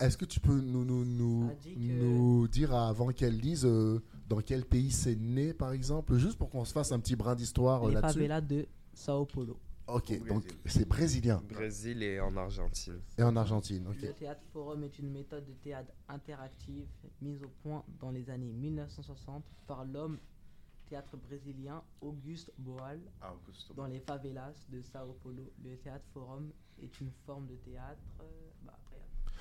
est-ce que tu peux nous, nous, nous,
A dit que-
nous dire avant qu'elle lise euh, dans quel pays c'est né, par exemple, juste pour qu'on se fasse un petit brin d'histoire euh,
Les
là-dessus
favelas de Sao Paulo.
Ok,
Au
donc c'est brésilien
Brésil et en Argentine.
et en Argentine. Ok.
Le théâtre forum est une méthode de théâtre interactive mise au point dans les années 1960 par l'homme théâtre brésilien Auguste Boal
Ah, Augusto.
dans les favelas de Sao Paulo. Le théâtre forum est une forme de théâtre. euh, bah, après,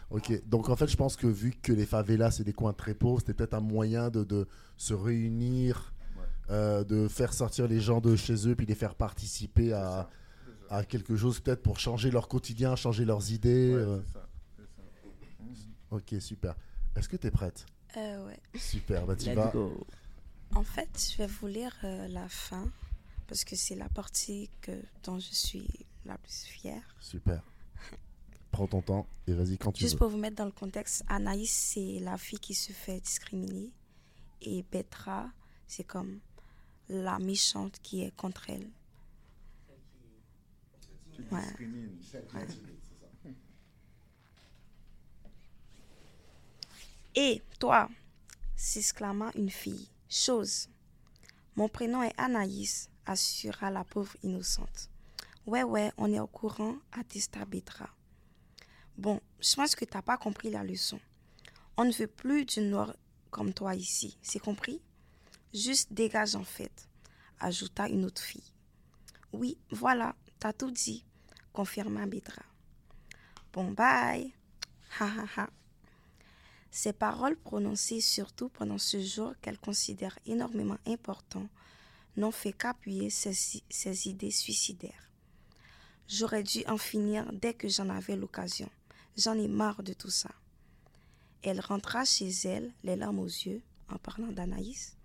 Ok, donc en fait, je pense que vu que les favelas, c'est des coins très pauvres, c'était peut-être un moyen de, de se réunir,
Ouais.
euh, de faire sortir les gens de chez eux, puis les faire participer à, à quelque chose, peut-être pour changer leur quotidien, changer leurs idées.
Ouais,
euh.
c'est ça. Mhm.
Ok, super. Est-ce que tu es prête?
Euh, ouais.
Super, bah tu vas.
En fait, je vais vous lire euh, la fin parce que c'est la partie que, dont je suis la plus fière.
Super. Prends ton temps et vas-y quand tu
Juste
veux.
pour vous mettre dans le contexte, Anaïs, c'est la fille qui se fait discriminer. Et Petra, c'est comme la méchante qui est contre elle.
Tu
Ouais.
discrimines.
Et toi, s'exclama une fille. Chose. Mon prénom est Anaïs, assura la pauvre innocente. Ouais, ouais, on est au courant, attesta Petra. Bon, je pense que t'as pas compris la leçon. On ne veut plus d'une noire comme toi ici, c'est compris? Juste dégage en fait, ajouta une autre fille. Oui, voilà, t'as tout dit, confirma Petra. Bon, bye. Ha ha ha. Ces paroles prononcées surtout pendant ce jour qu'elle considère énormément important n'ont fait qu'appuyer ses idées suicidaires. J'aurais dû en finir dès que j'en avais l'occasion. J'en ai marre de tout ça. Elle rentra chez elle, les larmes aux yeux, en parlant d'Anaïs.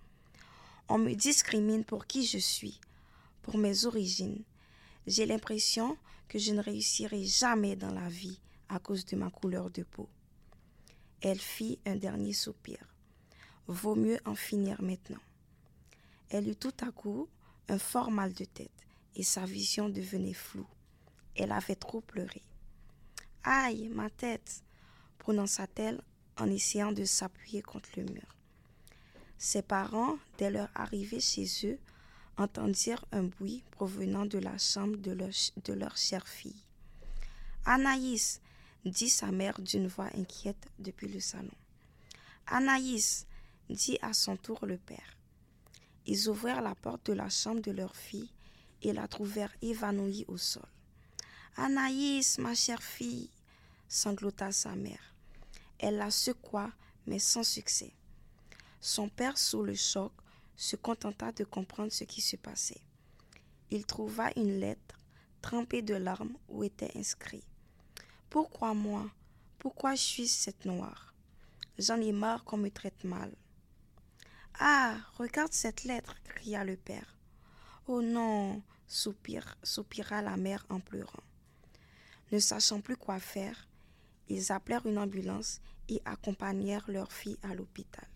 On me discrimine pour qui je suis, pour mes origines. J'ai l'impression que je ne réussirai jamais dans la vie à cause de ma couleur de peau. Elle fit un dernier soupir. Vaut mieux en finir maintenant. Elle eut tout à coup un fort mal de tête et sa vision devenait floue. Elle avait trop pleuré. Aïe, ma tête, prononça-t-elle en essayant de s'appuyer contre le mur. Ses parents, dès leur arrivée chez eux, entendirent un bruit provenant de la chambre de leur, de leur chère fille. Anaïs, dit sa mère d'une voix inquiète depuis le salon. Anaïs, dit à son tour le père. Ils ouvrirent la porte de la chambre de leur fille et la trouvèrent évanouie au sol. Anaïs, ma chère fille, sanglota sa mère. Elle la secoua, mais sans succès. Son père, sous le choc, se contenta de comprendre ce qui se passait. Il trouva une lettre trempée de larmes où était inscrit Pourquoi moi? Pourquoi je suis cette noire? J'en ai marre qu'on me traite mal. Ah, regarde cette lettre, cria le père. Oh non, soupira la mère en pleurant. Ne sachant plus quoi faire, ils appelèrent une ambulance et accompagnèrent leur fille à l'hôpital.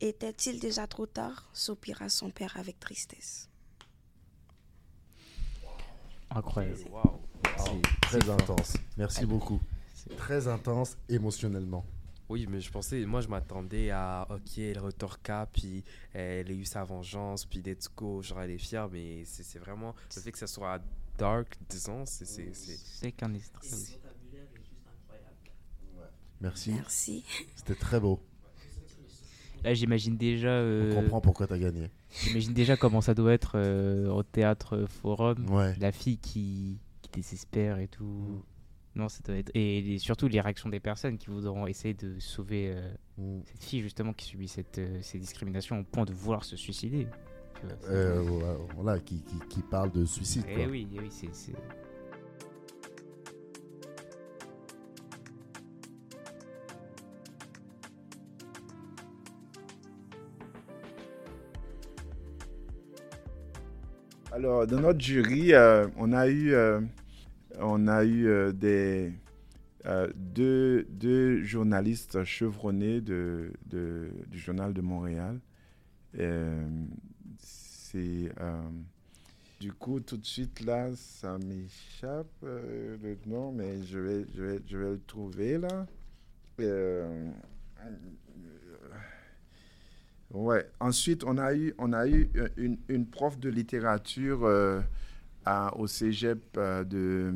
Était-il déjà trop tard? soupira son père avec tristesse.
Incroyable.
Wow, très intense. Merci beaucoup. Très intense émotionnellement.
Oui, mais je pensais, moi je m'attendais à, ok, elle retorqua, puis elle a eu sa vengeance, puis let's go, genre elle est fière, mais c'est c'est vraiment le fait que ça soit dark, disons, c'est. c'est- c'est-
C'est qu'un extrait.
Merci.
Merci.
C'était très beau.
Là, j'imagine déjà.
On
euh,
comprend pourquoi tu as gagné.
J'imagine déjà comment ça doit être euh, au théâtre euh, forum.
Ouais.
La fille qui, qui désespère et tout. Non, ça doit être. Et, les- surtout les réactions des personnes qui voudront essayer de sauver euh,
Mm.
cette fille justement qui subit cette, euh, ces discriminations au point de vouloir se suicider.
Euh, voilà, qui, qui, qui parle de suicide.
Eh
quoi.
oui, eh oui, c'est. c'est-
Alors, dans notre jury, euh, on a eu, euh, on a eu euh, des, euh, deux, deux journalistes chevronnés de, de- du Journal de Montréal. Euh, c'est, euh, du coup, tout de suite, là, ça m'échappe euh, le nom, mais je vais, je vais, je vais le trouver, là. Euh, Ouais. Ensuite, on a eu, on a eu une, une prof de littérature à- au cégep de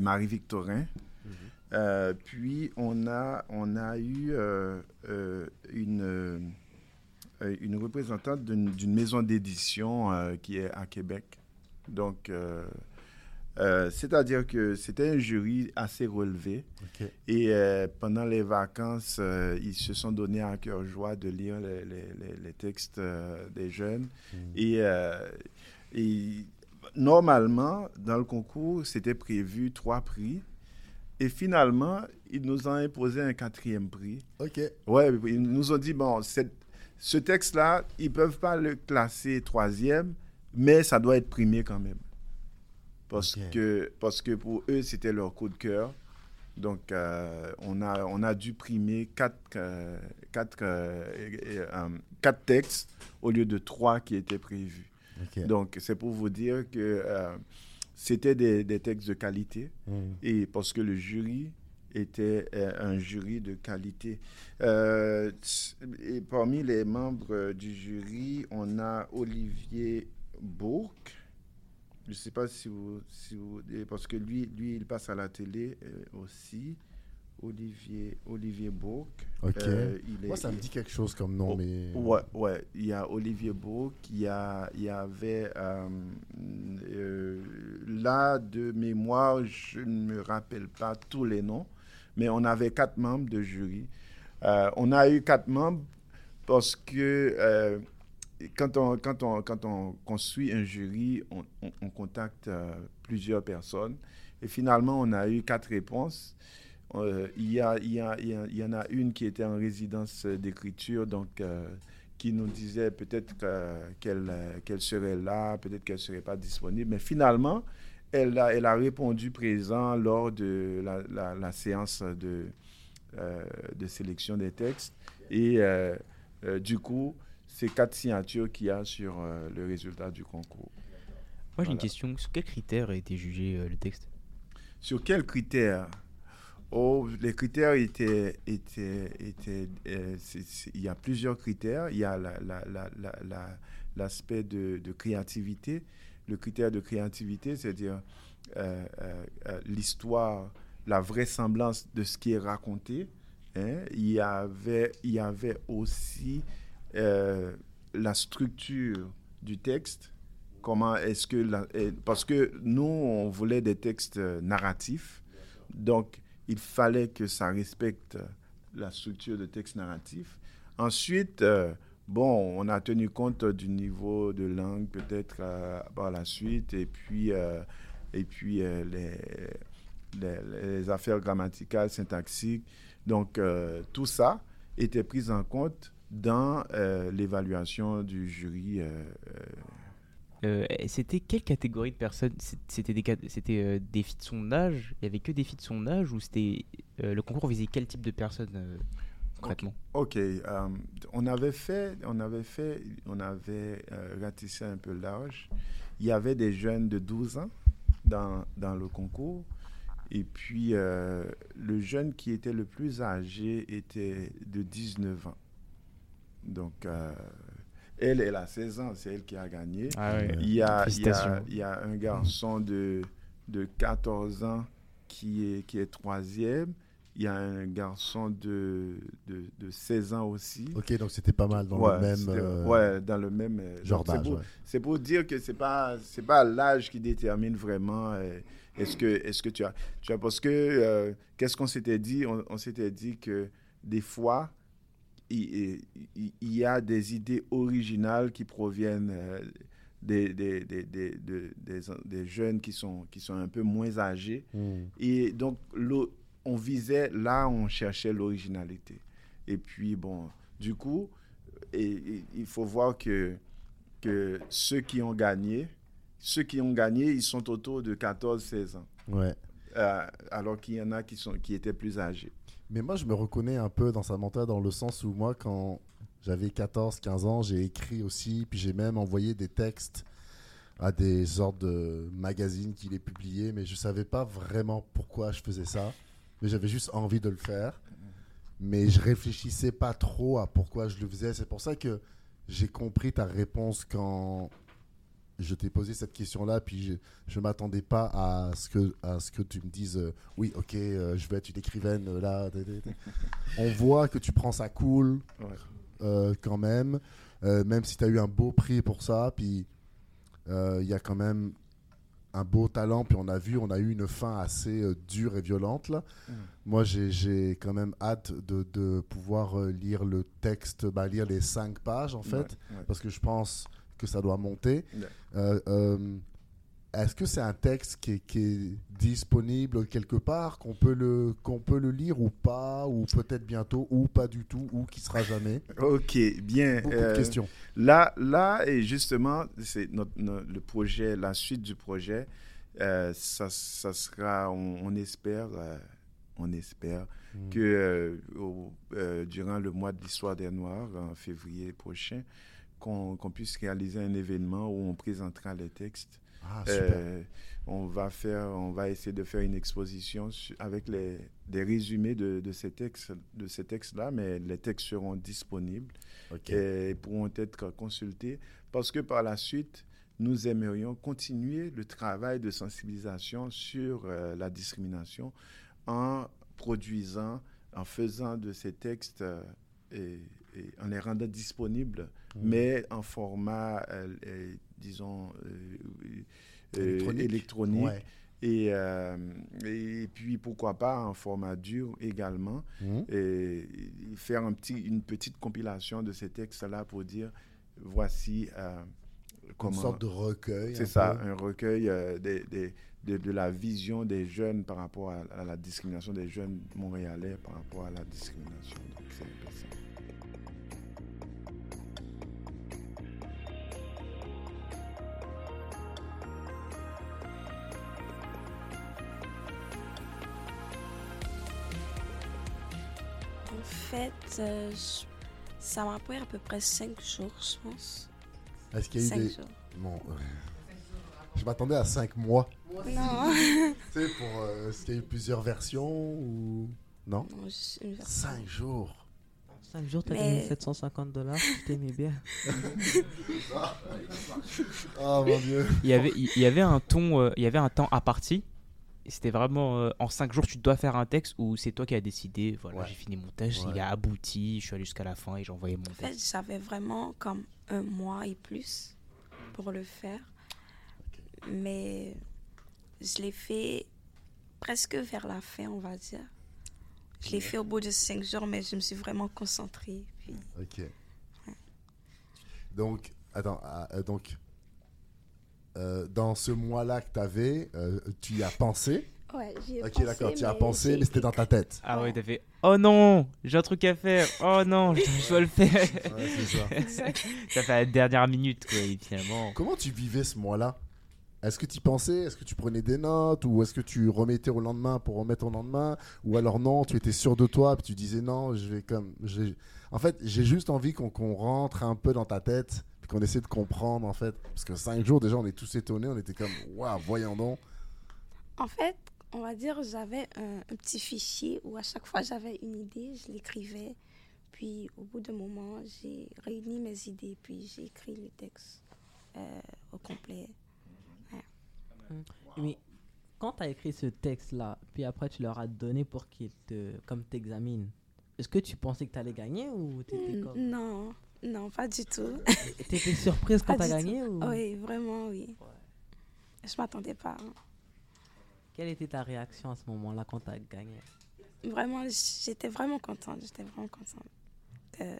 Marie-Victorin. Euh, puis, on a, on a eu une, une représentante d'une maison d'édition euh, qui est à Québec. Donc, euh, euh, c'est-à-dire que c'était un jury assez relevé. Et euh, pendant les vacances, euh, ils se sont donnés à cœur joie de lire les, les- les- les textes euh, des jeunes.
Mm.
Et, euh, et normalement, dans le concours, c'était prévu trois prix. Et finalement, ils nous ont imposé un quatrième prix.
Ok.
Ouais, ils nous ont dit, bon, cette- ce texte-là, ils ne peuvent pas le classer troisième, mais ça doit être primé quand même. Parce, que, parce que pour eux, c'était leur coup de cœur. Donc, euh, on, a, on a dû primer quatre, euh, quatre, euh, quatre textes au lieu de trois qui étaient prévus. Donc, c'est pour vous dire que c'était des, des textes de qualité
Mm.
et parce que le jury était euh, un jury de qualité. Euh, et parmi les membres euh, du jury, on a Olivier Bourque. Je ne sais pas si vous, si vous... Parce que lui, lui, il passe à la télé euh, aussi. Olivier, Olivier Bourque.
Ok.
Euh, il est-
Moi, ça me dit quelque chose comme nom,
Oh,
mais.
Ouais, ouais. Il y a Olivier Bourque, il y, a, il y avait. euh, euh, là, de mémoire, je ne me rappelle pas tous les noms, mais on avait quatre membres de jury. Euh, on a eu quatre membres parce que euh, quand on, quand, on, quand on construit un jury, on, on- on contacte euh, plusieurs personnes. Et finalement, on a eu quatre réponses. Il, y a, y y en a une qui était en résidence d'écriture, donc qui nous disait peut-être qu'elle qu'elle serait là, peut-être qu'elle ne serait pas disponible. Mais finalement, elle a, elle a répondu présent lors de la, la- la séance de, euh, de sélection des textes. Et euh, euh, du coup, c'est quatre signatures qu'il y a sur le résultat du concours.
Moi, j'ai une question. Sur quels critères a été jugé le texte?
Sur quels critères? Oh, les critères étaient, étaient, étaient il y a plusieurs critères. Il y a la- la- la- la- la- l'aspect de, de créativité. Le critère de créativité, c'est-à-dire euh, euh, euh, l'histoire, la vraisemblance de ce qui est raconté. hein. Il, y avait, il y avait aussi la structure du texte. Comment est-ce que... parce que nous, on voulait des textes narratifs. Donc, il fallait que ça respecte la structure de texte narratif. Ensuite, bon, on a tenu compte du niveau de langue peut-être euh, par la suite, et puis, euh, et puis euh, les, affaires grammaticales, syntaxiques. Donc, tout ça était pris en compte dans l'évaluation du jury.
C'était quelle catégorie de personnes? C'était des, c'était, des filles de son âge? Il y avait que des filles de son âge ou c'était le concours visait quel type de personnes concrètement
Ok, euh, on avait fait, on avait fait, on avait euh, ratissé un peu large. Il y avait des jeunes de 12 ans dans, dans le concours. Et puis, euh, le jeune qui était le plus âgé était de 19 ans. Donc, euh, elle, elle a 16 ans, c'est elle qui a gagné.
Ah ouais.
Il y a, il y a,
Félicitations.
il y a un garçon de, de 14 ans qui est, qui est troisième. Il y a un garçon de, de, de 16 ans aussi.
Ok, donc c'était pas mal dans
Ouais,
le même euh,
ouais, dans le même euh,
genre
donc c'est
d'âge.
pour,
ouais.
c'est pour dire que c'est pas c'est pas l'âge qui détermine vraiment euh, est-ce que est-ce que tu as tu as parce que euh, qu'est-ce qu'on s'était dit? On, on s'était dit que des fois il, il- il y a des idées originales qui proviennent euh, des, des, des, des, de- des, jeunes qui sont, qui sont un peu moins âgés.
Hmm.
Et donc, on visait, là, on cherchait l'originalité. Et puis, bon, du coup, et, et il faut voir que, que ceux qui ont gagné, ceux qui ont gagné, ils sont autour de 14-16 ans.
Ouais.
Euh, alors qu'il y en a qui, sont, qui étaient plus âgés.
Mais moi, je me reconnais un peu dans sa mental dans le sens où moi, quand j'avais 14, 15 ans, j'ai écrit aussi, puis j'ai même envoyé des textes à des sortes de magazines qui les publiaient, mais je savais pas vraiment pourquoi je faisais ça. Mais j'avais juste envie de le faire. Mais je réfléchissais pas trop à pourquoi je le faisais. C'est pour ça que j'ai compris ta réponse quand je t'ai posé cette question-là, puis je, je m'attendais pas à ce que à ce que tu me dises euh, oui, ok, euh, je vais être une écrivaine euh, là. On voit que tu prends ça cool
Ouais.
quand même, même si tu as eu un beau prix pour ça, puis il y a quand même un beau talent, puis on a vu, on a eu une fin assez euh, dure et violente là.
Mm.
Moi, j'ai- quand même hâte de, de pouvoir euh, lire le texte, bah, lire les cinq pages en fait
Ouais, ouais.
parce que je pense que ça doit monter.
Ouais.
Euh, Est-ce que c'est un texte qui est, qui est disponible quelque part, qu'on peut, le, qu'on peut le lire ou pas, ou peut-être bientôt, ou pas du tout, ou qui sera jamais?
Ok, bien.
Beaucoup
euh,
de questions.
Là, là, et justement, c'est notre, notre- le projet, la suite du projet, euh, ça, ça sera, on, on espère, euh, on espère que euh, au- euh, durant le mois de l'histoire des Noirs, en février prochain, qu'on qu'on puisse réaliser un événement où on présentera les textes.
Ah.
Euh, on va faire, on va essayer de faire une exposition avec les, des résumés de, de ces textes, de ces textes-là, mais les textes seront disponibles et pourront être consultés parce que par la suite, nous aimerions continuer le travail de sensibilisation sur euh, la discrimination en produisant, en faisant de ces textes euh, et, et en les rendant disponibles,
Mm.
mais en format, euh, disons, euh, euh,
Électronique.
électronique.
Ouais.
Et, euh, et puis, pourquoi pas en format dur également
Mm.
et faire un petit, une petite compilation de ces textes-là pour dire voici euh, comment...
Une sorte de recueil.
C'est ça,
peu.
un recueil euh, des- des- de, de la vision des jeunes par rapport à, à la discrimination des jeunes montréalais par rapport à la discrimination. Donc, c'est
fait, euh, je- ça m'a pris à peu près 5 jours, je pense.
Est-ce qu'il y a eu
5
des.
jours.
Bon, euh, je m'attendais à 5 mois.
Non.
Tu sais, pour. euh, Est-ce qu'il y a eu plusieurs versions ou. Non?
Non, juste une version.
5 jours.
5 jours, t'as
Mais-
gagné 750 dollars, tu t'aimais bien.
Oh mon dieu.
Il y avait, il y avait un ton, euh, il y avait un temps à partie. C'était vraiment euh, en 5 jours tu dois faire un texte ou c'est toi qui as décidé. Voilà,
Ouais.
j'ai fini mon texte,
Ouais.
il a abouti, je suis allé jusqu'à la fin et j'ai envoyé mon
En fait,
texte.
j'avais vraiment comme un mois et plus pour le faire. Mais je l'ai fait presque vers la fin, on va dire. Je l'ai fait au bout de 5 jours, mais je me suis vraiment concentrée. Puis,
Ok. Donc, attends, ah, euh, donc. Euh, dans ce mois-là que tu avais, tu y as pensé.
ouais, j'y ai
Ok,
pensé,
d'accord, tu y as
mais
pensé,
j'ai
mais c'était dans ta tête.
Ah ouais,
Ouais.
t'as fait Oh non, j'ai un truc à faire. Oh non, je je dois le faire.
Ouais, c'est ça.
Ça fait à la dernière minute quoi, et finalement.
Comment tu vivais ce mois-là? Est-ce que tu y pensais? Est-ce que tu prenais des notes? Ou est-ce que tu remettais au lendemain pour remettre au lendemain? Ou alors non, tu étais sûr de toi, puis tu disais non, je vais comme... j'ai- En fait, j'ai juste envie qu'on qu'on rentre un peu dans ta tête, puis qu'on essaie de comprendre, en fait. Parce que cinq jours, déjà, on est tous étonnés, on était comme, waouh, voyons donc.
En fait, on va dire, j'avais un, un petit fichier où à chaque fois j'avais une idée, je l'écrivais. Puis au bout d'un moment, j'ai réuni mes idées, puis j'ai écrit le texte euh, au complet.
Mais quand tu as écrit ce texte-là, puis après tu leur as donné pour qu'ils te, comme t'examinent, est-ce que tu pensais que tu allais gagner ou t'étais
Mm,
comme...
Non, non, pas du tout.
T'étais surprise quand t'as gagné ou...
oui, vraiment, oui. Je m'attendais pas. hein.
Quelle était ta réaction à ce moment-là quand t'as gagné?
Vraiment, j'étais vraiment contente. J'étais vraiment contente. Euh,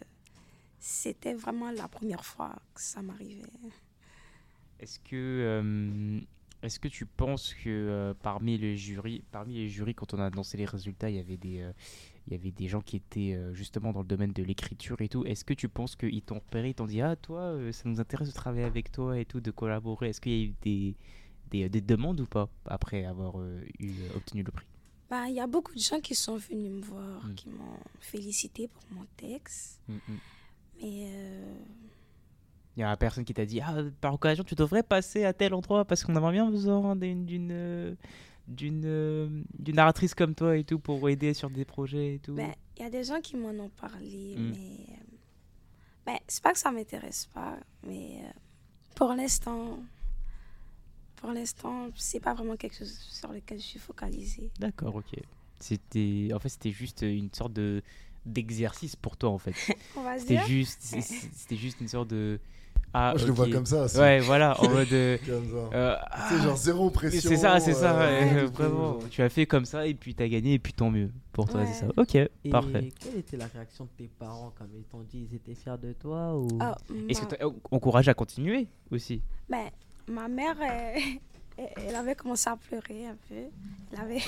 C'était vraiment la première fois que ça m'arrivait.
Est-ce que, euh, est-ce que tu penses que euh, parmi les jurys, parmi les jurys, quand on a annoncé les résultats, il y avait des, euh, il y avait des gens qui étaient euh, justement dans le domaine de l'écriture et tout. Est-ce que tu penses qu'ils t'ont repéré, ils t'ont dit ah toi, euh, ça nous intéresse de travailler avec toi et tout, de collaborer? Est-ce qu'il y a eu des, des, des demandes ou pas après avoir euh, eu euh, obtenu le prix?
Bah, Il y a beaucoup de gens qui sont venus me voir,
Mm.
qui m'ont félicité pour mon texte.
Mm, mm.
Mais euh,
Il y a personne qui t'a dit ah par occasion tu devrais passer à tel endroit parce qu'on aimerait bien besoin d'une d'une euh, d'une narratrice comme toi et tout pour aider sur des projets et tout.
ben, il y a des gens qui m'en ont parlé,
Mm.
mais euh, ben, c'est pas que ça m'intéresse pas, mais euh, pour l'instant, pour l'instant, c'est pas vraiment quelque chose sur lequel je suis focalisée.
D'accord, ok. C'était en fait c'était juste une sorte de d'exercice pour toi en fait.
On va
C'était
dire.
juste c'était juste une sorte de ah
Moi, je le vois comme ça.
Ouais, voilà, en mode euh, euh,
C'est
ah,
genre zéro pression.
c'est ça, c'est ça,
euh,
ouais, vraiment. Tu as fait comme ça et puis t'as gagné et puis tant mieux pour toi, c'est ça. Ok,
Et
parfait.
quelle était la réaction de tes parents quand ils t'ont dit ils étaient fiers de toi ou...
Ah,
Est-ce
ma-
que tu encourage à continuer aussi?
Ben, ma mère, elle, elle avait commencé à pleurer un peu. Elle, avait,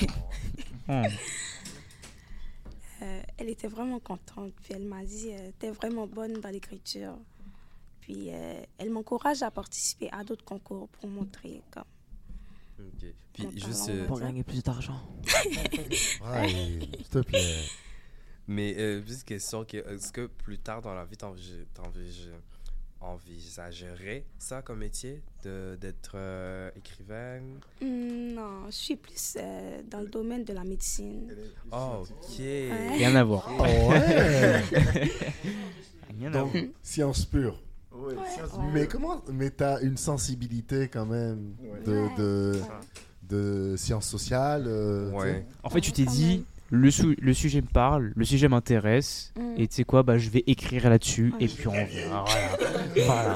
Hmm.
euh, elle était vraiment contente. Puis elle m'a dit, t'es vraiment bonne dans l'écriture. Puis euh, elle m'encourage à participer à d'autres concours pour montrer comme.
Puis
Mon
juste,
talent,
euh,
Pour gagner plus d'argent.
Ouais, s'il te plaît.
mais euh, juste question, que- est-ce que plus tard dans la vie, t'envige- t'envige- envisagerais ça comme métier, de- d'être euh, écrivaine?
Hmm, Non, je suis plus euh, dans le domaine de la médecine.
Oh, ok.
Rien à voir.
Oh, ouais.
Rien à
Donc,
voir.
science pure.
Ouais.
Mais comment Mais t'as une sensibilité quand même
Ouais.
de, de,
Ouais.
de sciences sociales. euh,
Ouais.
En fait, tu t'es dit le, sou- le sujet me parle, le sujet m'intéresse
Mm.
et tu sais quoi, bah je vais écrire là-dessus
Ouais.
et puis on verra. Voilà. Voilà.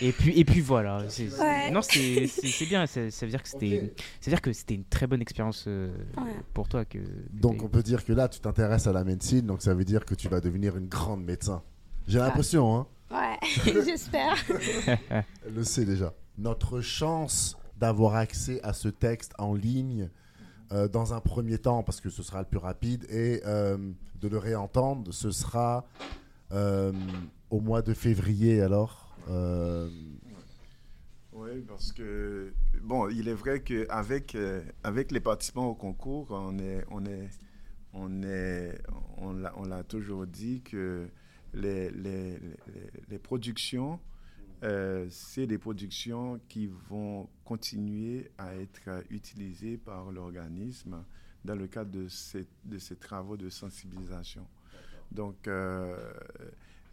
Et puis et puis voilà. C'est- c'est-
Ouais.
Non, c'est c'est- c'est bien. Ça, ça veut dire que c'était, ça veut dire que c'était une très bonne expérience euh,
Ouais.
pour toi que.
Donc on peut dire que là, tu t'intéresses à la médecine, donc ça veut dire que tu vas devenir une grande médecin. J'ai l'impression, hein.
Ouais. J'espère.
Elle le sait déjà. Notre chance d'avoir accès à ce texte en ligne euh, dans un premier temps, parce que ce sera le plus rapide, et euh, de le réentendre, ce sera euh, au mois de février alors. Euh,
Oui, parce que, bon, il est vrai qu'avec euh, avec les participants au concours, on est, on est, on est, on l'a, on l'a toujours dit que les, les, productions, euh, c'est des productions qui vont continuer à être utilisées par l'organisme dans le cadre de ces, de ces travaux de sensibilisation. Donc, euh,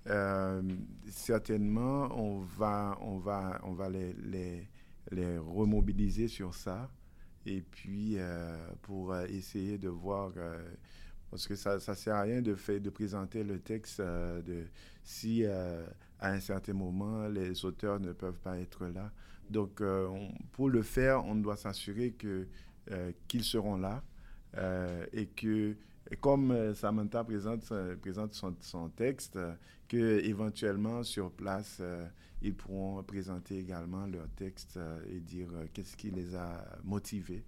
euh, certainement, on va, on va, on va les, les, les remobiliser sur ça. Et puis, pour essayer de voir, parce que ça ne sert à rien de, présenter le texte euh, si euh, à un certain moment, les auteurs ne peuvent pas être là. Donc, euh, pour le faire, on doit s'assurer qu'ils seront là et que, comme Samantha présente, son, texte, euh, que éventuellement sur place, ils pourront présenter également leur texte et dire qu'est-ce qui les a motivés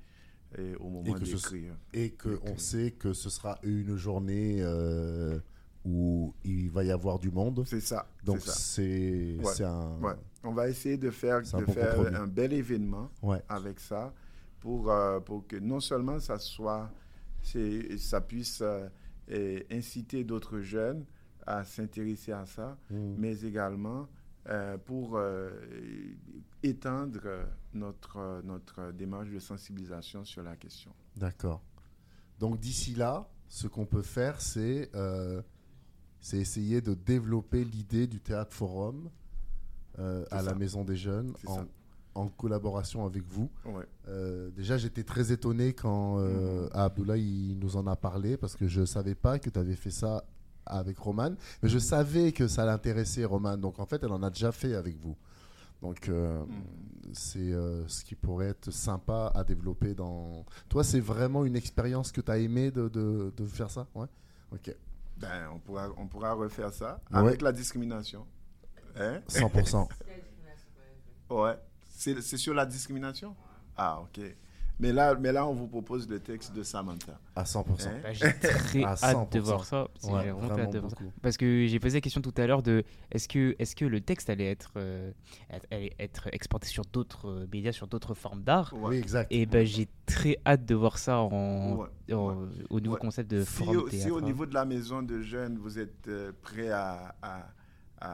euh, au moment
que ce-
d'écrire.
et qu'on
Ok.
sait que ce sera une journée euh, où il va y avoir du monde.
C'est ça.
Donc
c'est Ouais,
un...
Ouais. On va essayer de faire, de
bon
faire
compromis.
un bel événement
Ouais.
avec ça pour, euh, pour que non seulement ça soit, ça puisse euh, inciter d'autres jeunes à s'intéresser à ça,
Mm.
mais également euh, pour euh, étendre notre, notre démarche de sensibilisation sur la question.
D'accord. Donc d'ici là, ce qu'on peut faire, c'est euh, essayer de développer l'idée du théâtre forum euh, à la. Maison des Jeunes en, collaboration avec vous.
Ouais.
Euh, déjà, j'étais très étonné quand Abdullah il nous en a parlé parce que je savais pas que tu avais fait ça avec Roman, mais je savais que ça l'intéressait Roman. Donc en fait, elle en a déjà fait avec vous. Donc euh, c'est euh, ce qui pourrait être sympa à développer dans. Toi, c'est vraiment une expérience que tu as aimé de, de, de faire ça, ouais. Ok.
Ben, on, pourra, on pourra refaire ça
Ouais.
avec la discrimination. Hein?
100%.
Ouais. C'est c'est sur la discrimination? Ah, ok. Mais là, mais là, on vous propose le texte de Samantha.
À 100%.
Hein?
Bah, j'ai très
À
hâte de
100%.
voir ça. J'ai
Ouais,
hâte de voir ça. Parce que j'ai posé la question tout à l'heure de est-ce que, est que le texte allait être, euh, être- allait être exporté sur d'autres euh, médias, sur d'autres formes d'art?
Ouais.
Oui, exact.
Et ben j'ai très hâte de voir ça en,
Ouais.
en-
Ouais.
au nouveau
Ouais.
concept de
si,
forum
au,
théâtre.
si au niveau de la maison de jeunes, vous êtes euh, prêt à, à, à,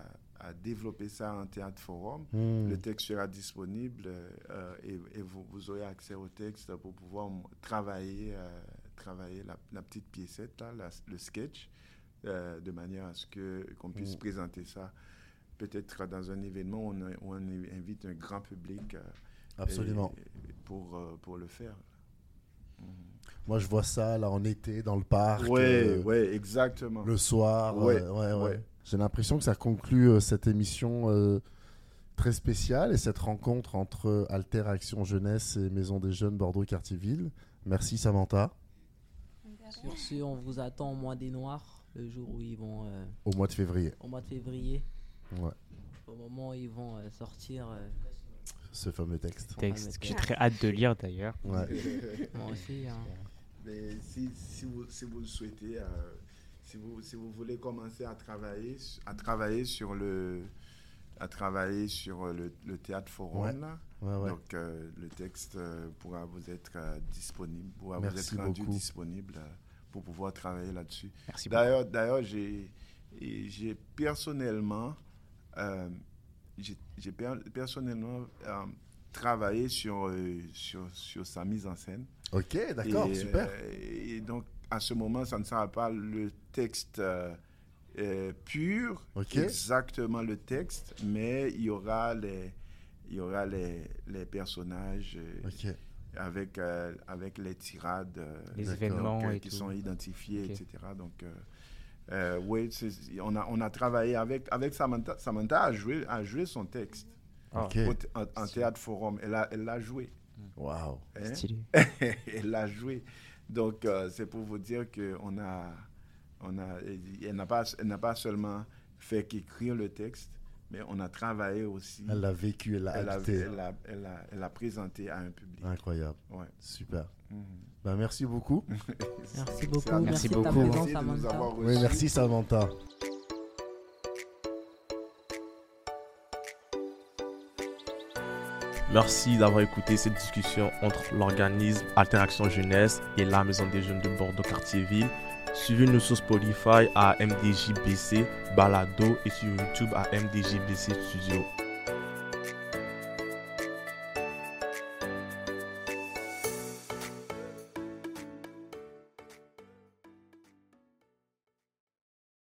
à- à- développer ça en théâtre forum,
Hmm.
le texte sera disponible euh, et, et vous, vous aurez accès au texte pour pouvoir travailler, euh, travailler la, la petite piécette, là, la- le sketch, euh, de manière à ce que qu'on puisse
Mm.
présenter ça peut-être dans un événement où on, où on invite un grand public.
Absolument.
et- pour, pour le faire.
Moi, je vois ça là en été dans le parc.
Oui, ouais, exactement.
le soir.
Ouais,
euh, ouais, ouais.
ouais.
J'ai l'impression que ça conclut euh, cette émission euh, très spéciale et cette rencontre entre Alter Action Jeunesse et Maison des Jeunes Bordeaux-Quartier-Ville. Merci Samantha,
Sur ce, on vous attend au mois des Noirs, le jour où ils vont, euh,
au mois de février.
au mois de février,
Ouais,
au moment où ils vont euh, sortir. euh,
ce fameux texte.
texte que j'ai très hâte de lire d'ailleurs.
Ouais.
moi aussi. hein.
Mais si, si, vous, si vous le souhaitez, euh, si, vous, si vous voulez commencer à travailler, à travailler sur le, à travailler sur le, le théâtre forum,
Ouais.
là,
Ouais, ouais.
donc euh, le texte euh, pourra vous être euh, disponible, pourra vous
Merci
être rendu
beaucoup.
disponible euh, pour pouvoir travailler là-dessus.
Merci.
D'ailleurs, d'ailleurs, j'ai, j'ai personnellement, j'ai, per- personnellement travaillé sur, sur, sur sa mise en scène.
Ok, d'accord, super.
et donc, à ce moment, ça ne sera pas le texte euh, euh, pur, exactement le texte, mais il y aura les, il y aura les, les personnages euh, avec, euh, avec les tirades
Les événements
donc,
et
qui
tout.
sont identifiés, etc. Donc, euh, euh, oui, on a, on a travaillé avec, avec Samantha. Samantha a joué, a joué son texte
Ah,
en, en théâtre forum. Elle l'a elle l'a joué.
Waouh.
hein?
Stylé.
elle l'a joué. Donc, euh, c'est pour vous dire qu'on a, on a, elle n'a pas, elle n'a pas seulement fait qu'écrire le texte, mais on a travaillé aussi.
Elle l'a vécu, elle l'a
Elle a, elle a- elle a- elle a présenté à un public.
Incroyable.
Ouais.
Super. Ben, merci beaucoup.
Merci beaucoup.
Merci
ta
beaucoup.
présence,
Merci de nous avoir
Oui, merci Samantha.
Merci d'avoir écouté cette discussion entre l'organisme Interaction Jeunesse et la Maison des Jeunes de Bordeaux-Cartierville. Suivez-nous sur Spotify à MDJBC Balado et sur YouTube à MDJBC Studio.